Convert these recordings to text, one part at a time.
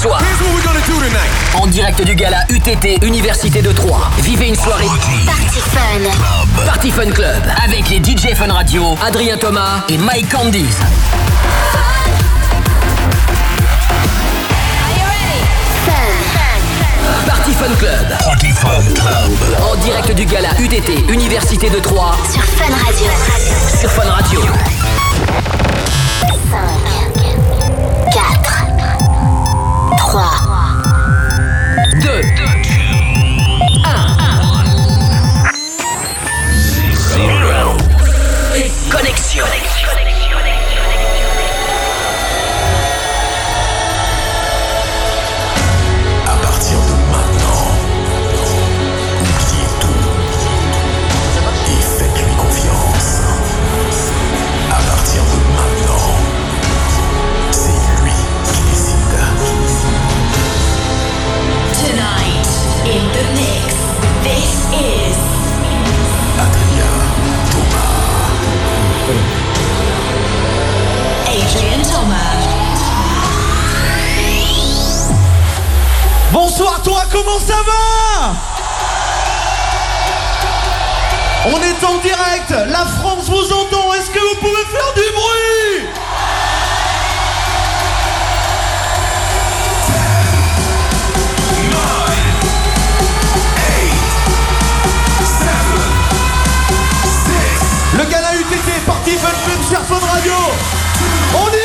soir. En direct du gala UTT Université de Troyes. Vivez une soirée Party Fun. Party Fun Club avec les DJ Fun Radio, Adrien Thomas et Mike Candice. Party Fun Club. Party Fun Club. En direct du gala UTT Université de Troyes Sur Fun Radio. sur Fun Radio. 4, Connexion. Comment ça va On est en direct, la France vous entend, est-ce que vous pouvez faire du bruit Le gala UTT, parti Fun Club sur Fun Radio. On y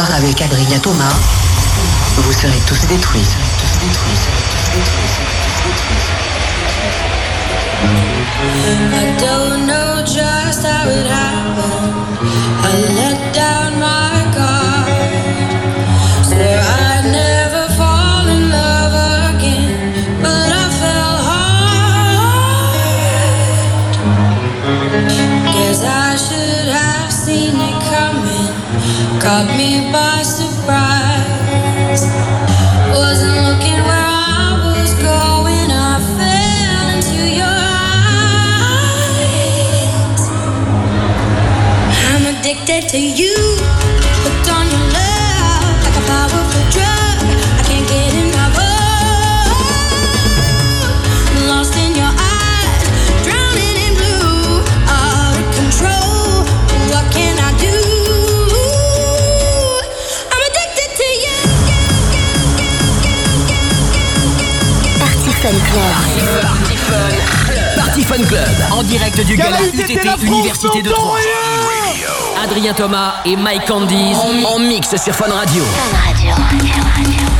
avec Adrien Thomas, vous serez tous détruits. I don't know just how it happened. I let down my Caught me by surprise. Wasn't looking where I was going. I fell into your eyes. I'm addicted to you. Fun Club. En direct du Gala UTT, Université de Troyes. rien Adrien Thomas et Mike Candice en mix sur Fun Radio. Fun Radio.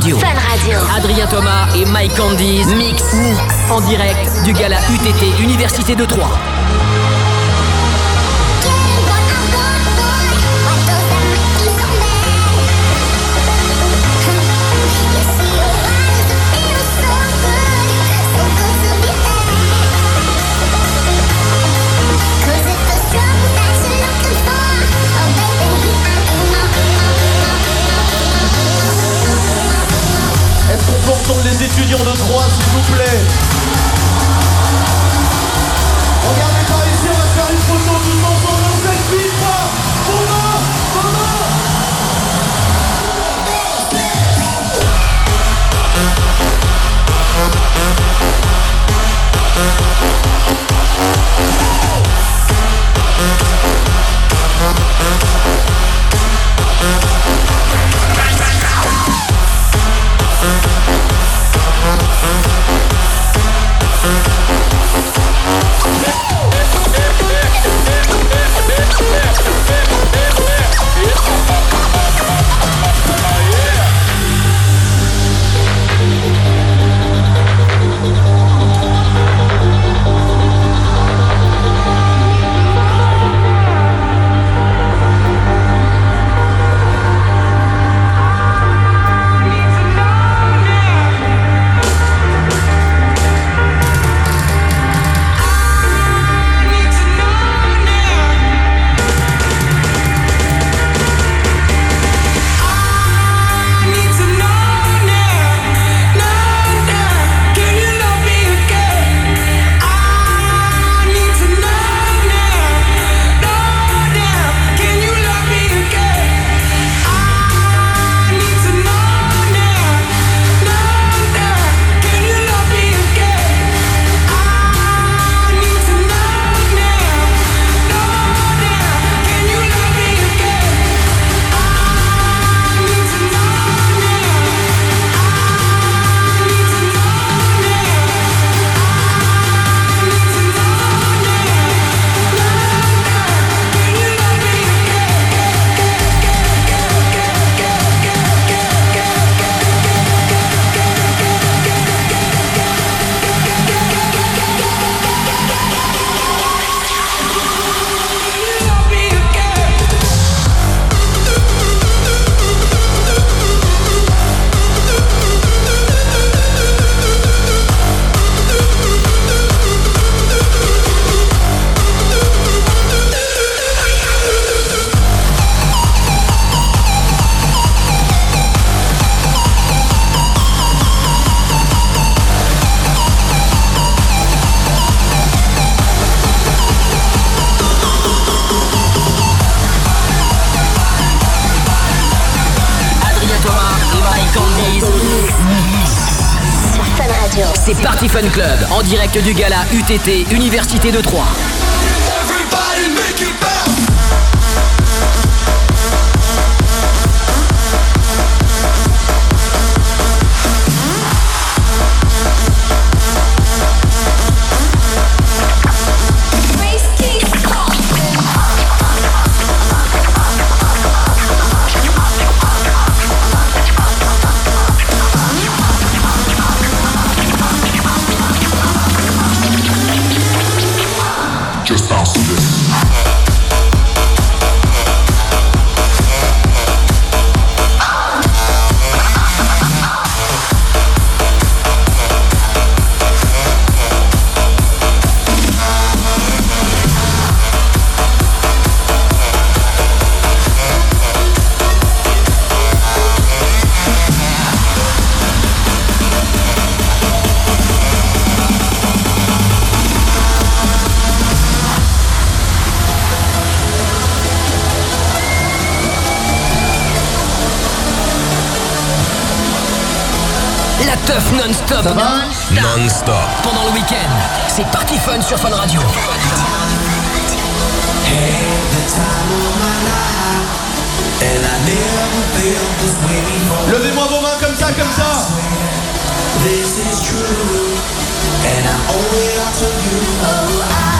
Radio. Fun Radio. Adrien Thomas et Mike Candies mix en direct du gala UTT Université de Troyes. Étudiants de Troyes, s'il vous plaît Club en direct du gala UTT Université de Troyes. Non-stop. Ça va Non-stop. Pendant le week-end, c'est Party Fun sur Fun Radio. I. Levez-moi vos mains comme ça, comme ça This is true. And I owe it all to you. Oh, Had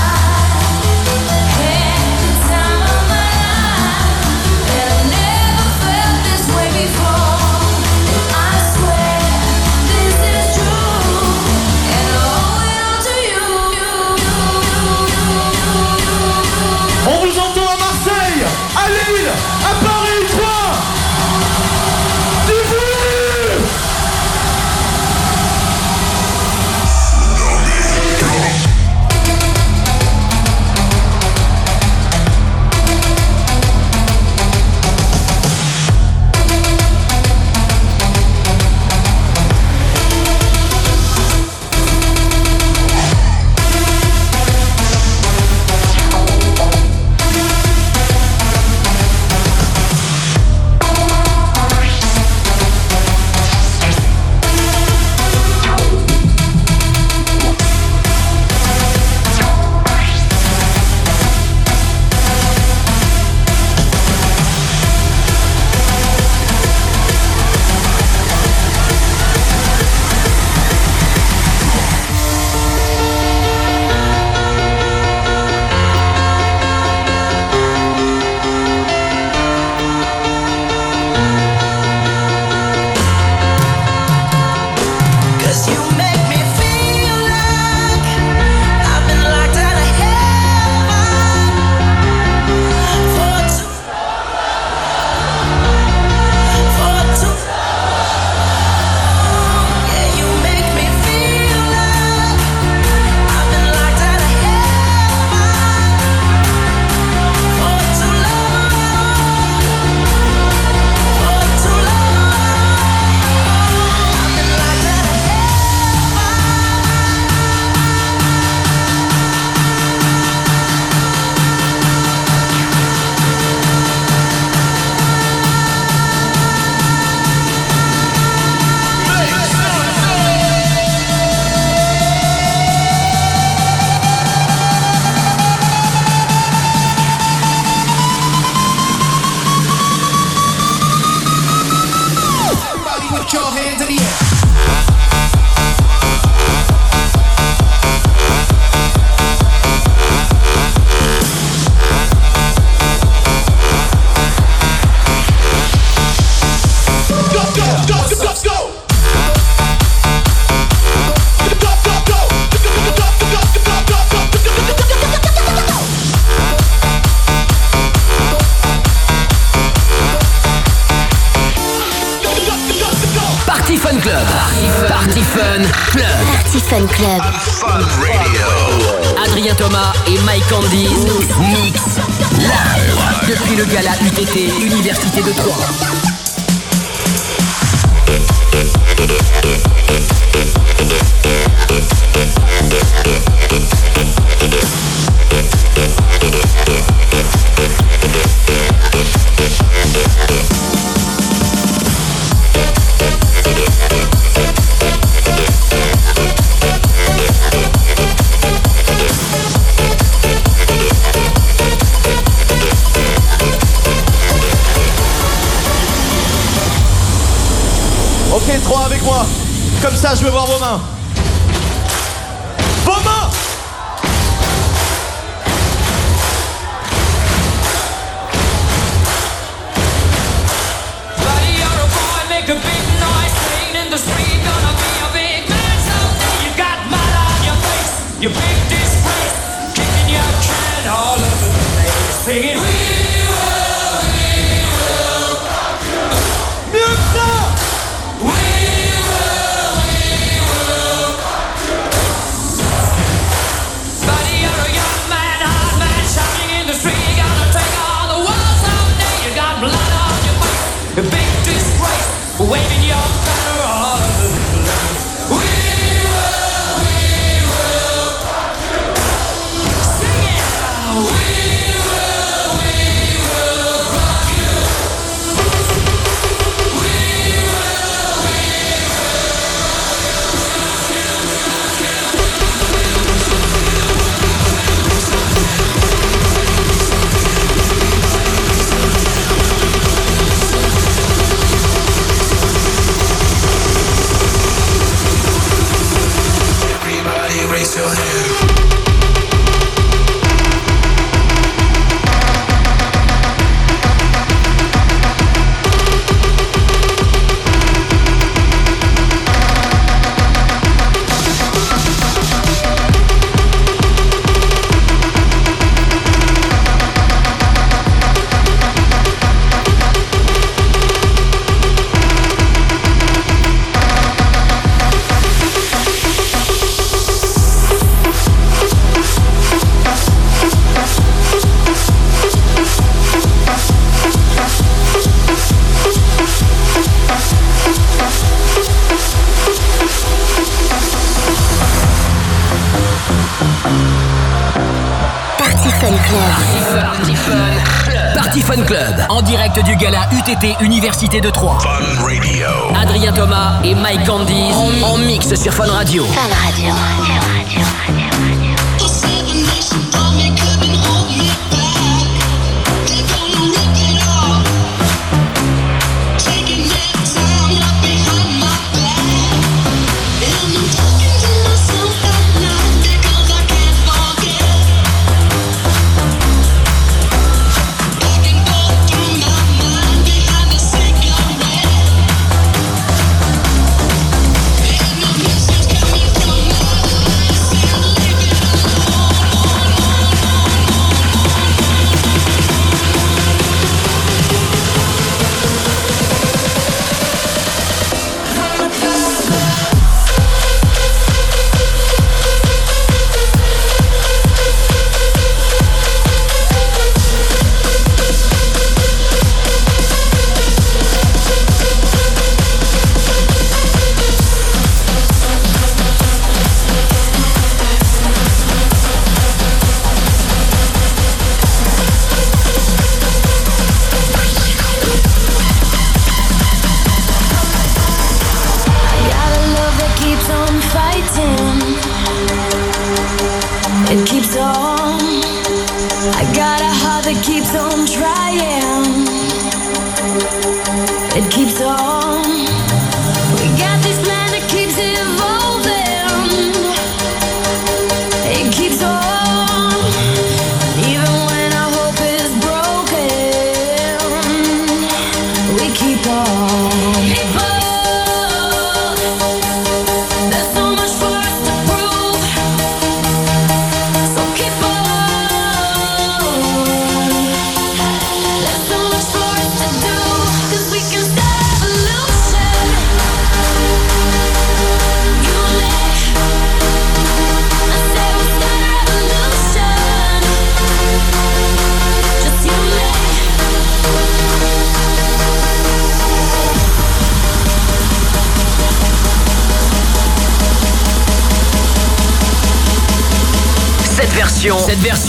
A Big disgrace. Wait du gala UTT Université de Troyes. Fun Radio. Adrien Thomas et Mike Candice en mix sur Fun Radio. Fun Radio. Radio, Radio, Radio.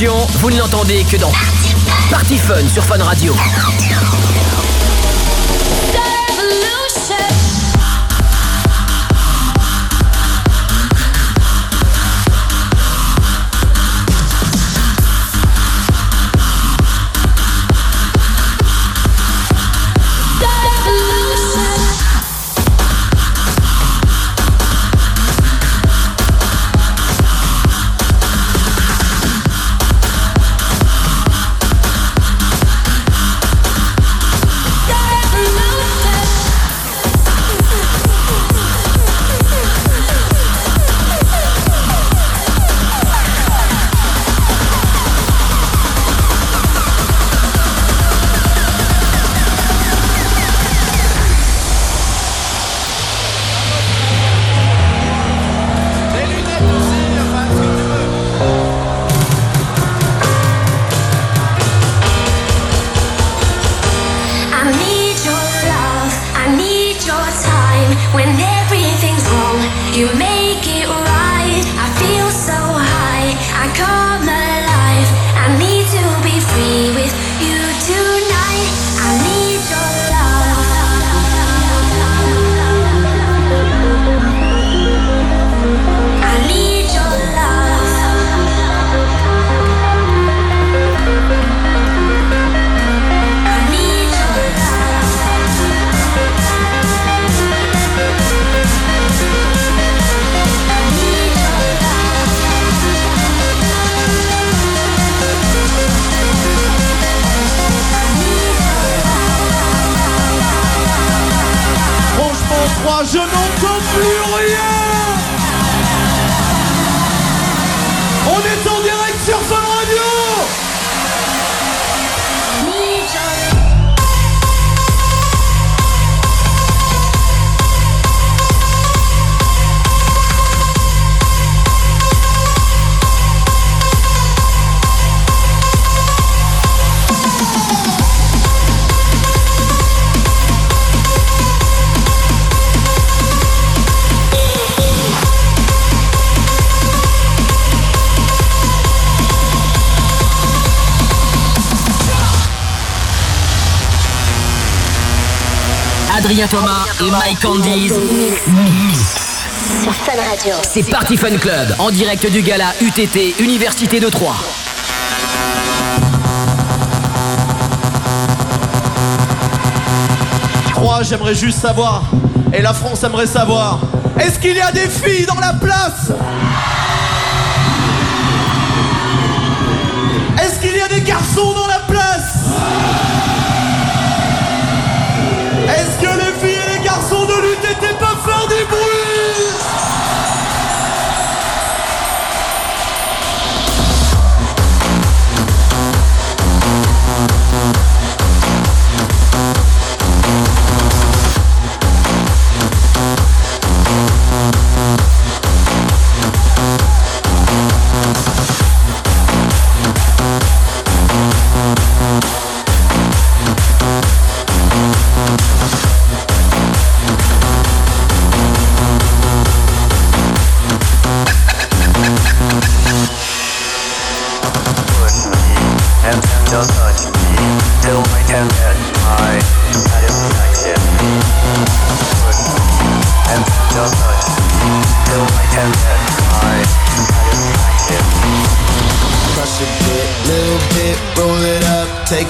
Vous ne l'entendez que dans Party Fun sur Fun Radio. Thomas et Mike Candies. Sur Fun Radio. C'est Party Fun Club en direct du gala UTT Université de Troyes. Trois, j'aimerais juste savoir, et la France aimerait savoir, est-ce qu'il y a des filles dans la place? Est-ce qu'il y a des garçons dans la place? Est-ce que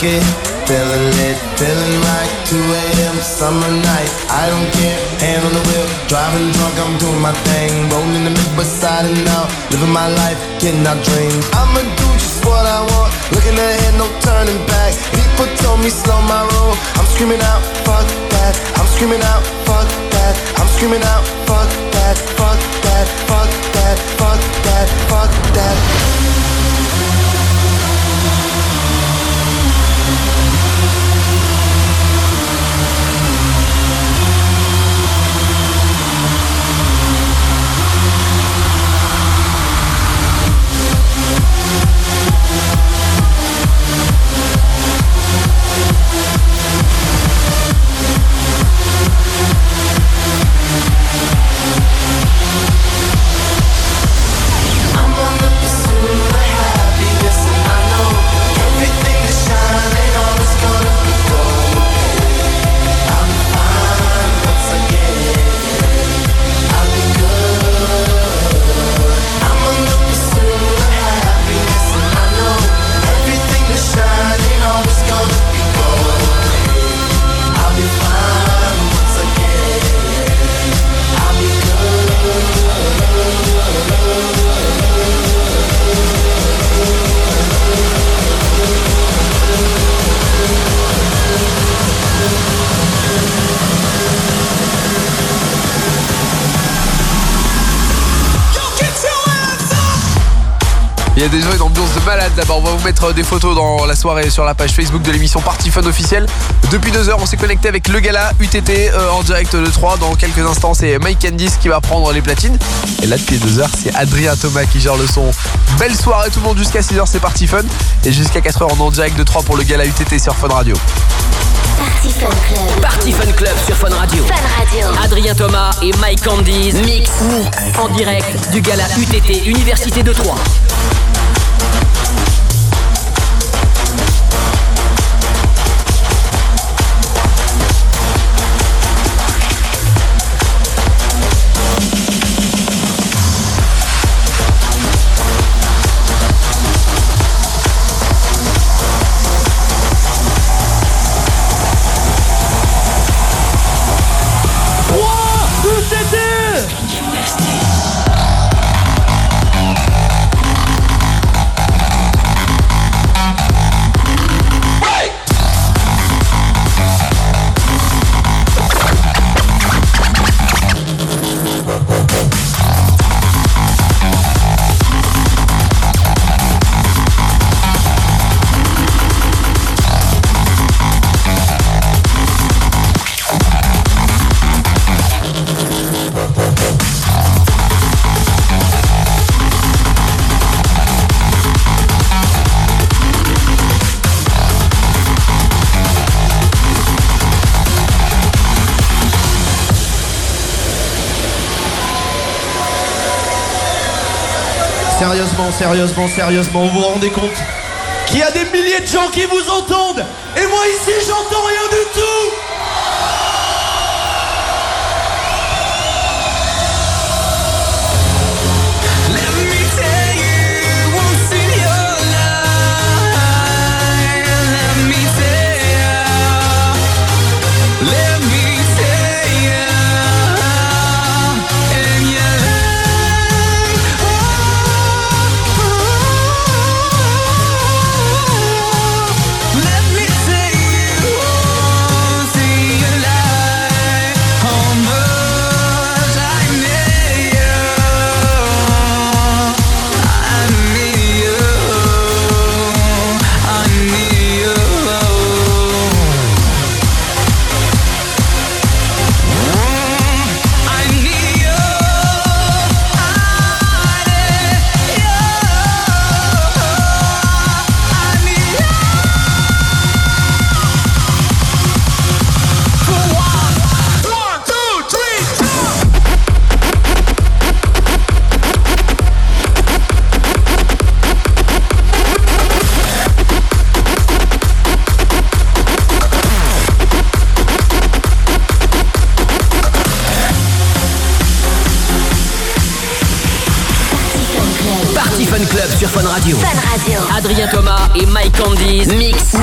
it. Feeling lit, feeling right. 2 a.m. summer night. I don't care, hand on the wheel, driving drunk, I'm doing my thing. Rolling in the mid beside and out, living my life, getting our dreams. I'ma do just what I want, looking ahead, no turning back. People told me slow my roll. I'm screaming out, fuck that. I'm screaming out, fuck that. I'm screaming out, fuck that, fuck that, fuck that, fuck that, fuck that. Malade là-bas. On va vous mettre des photos dans la soirée sur la page Facebook de l'émission Party Fun officielle. Depuis deux heures, on s'est connecté avec le gala UTT euh, en direct de 3. Dans quelques instants, c'est Mike Candice qui va prendre les platines. Et là, depuis deux heures, c'est Adrien Thomas qui gère le son. Belle soirée tout le monde jusqu'à 6 heures, c'est Party Fun. Et jusqu'à 4 heures, on est en direct de 3 pour le gala UTT sur Fun Radio. Party Fun Club. Party Fun Club sur Fun Radio. Fun Radio. Adrien Thomas et Mike Candies mix en direct du gala UTT Université de Troyes. Sérieusement, sérieusement, sérieusement, vous vous rendez compte qu'il y a des milliers de gens qui vous entendent. Et moi ici, j'entends rien du tout Radio. Adrien Thomas et Mike Candies mix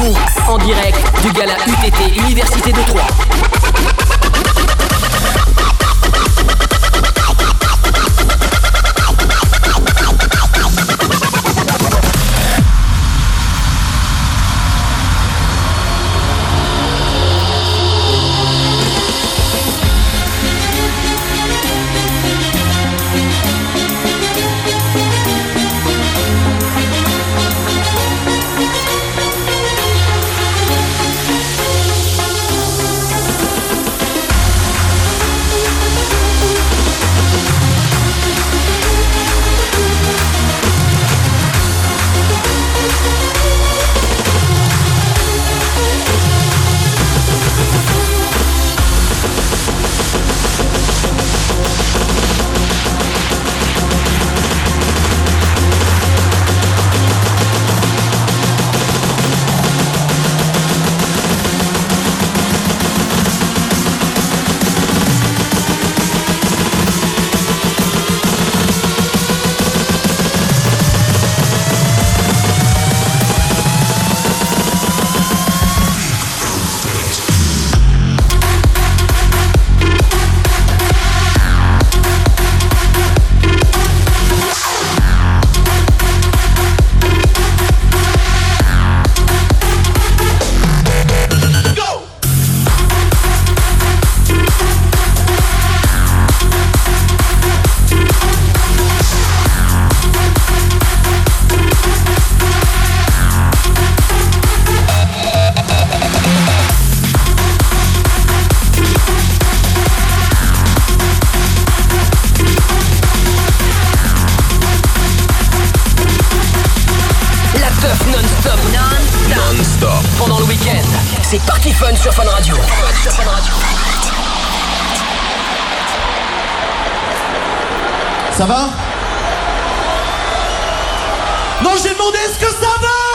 en direct du gala UTT Université de Troyes. C'est Party Fun sur Fun Radio. Ça va Non, j'ai demandé est-ce que ça va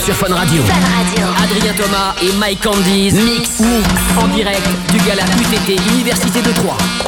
sur Fun Radio. Fun Radio. Adrien Thomas et Mike Candies mix en direct du gala UTT Université de Troyes.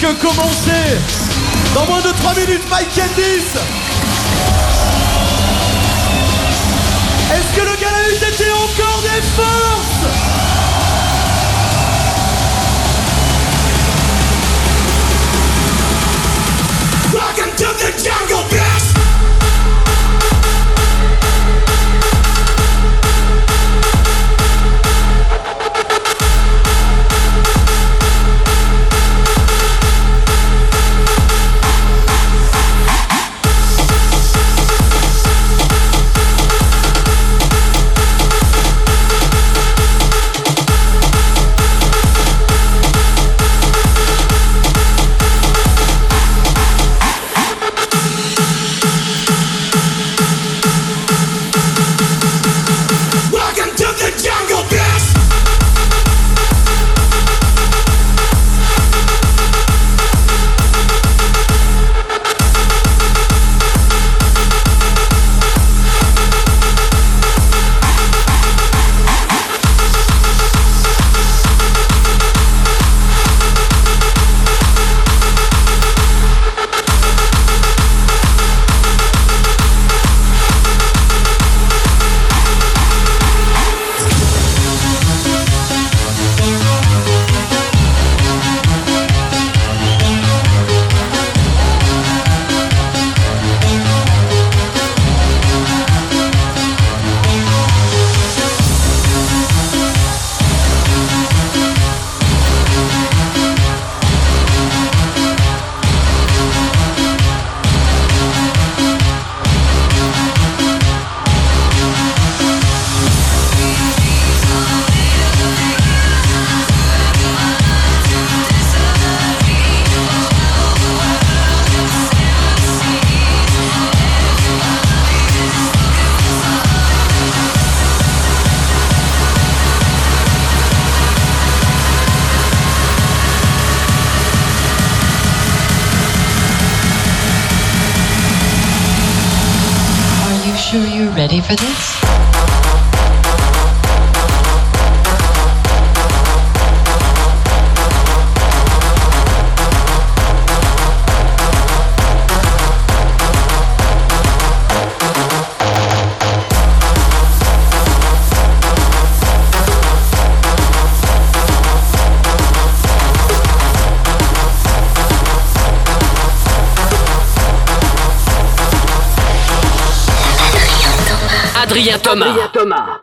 Que commencer. Dans moins de 3 minutes, Mike Candice. Est-ce que le a eu encore des forces? Welcome to the jungle, for this? Adrien Thomas.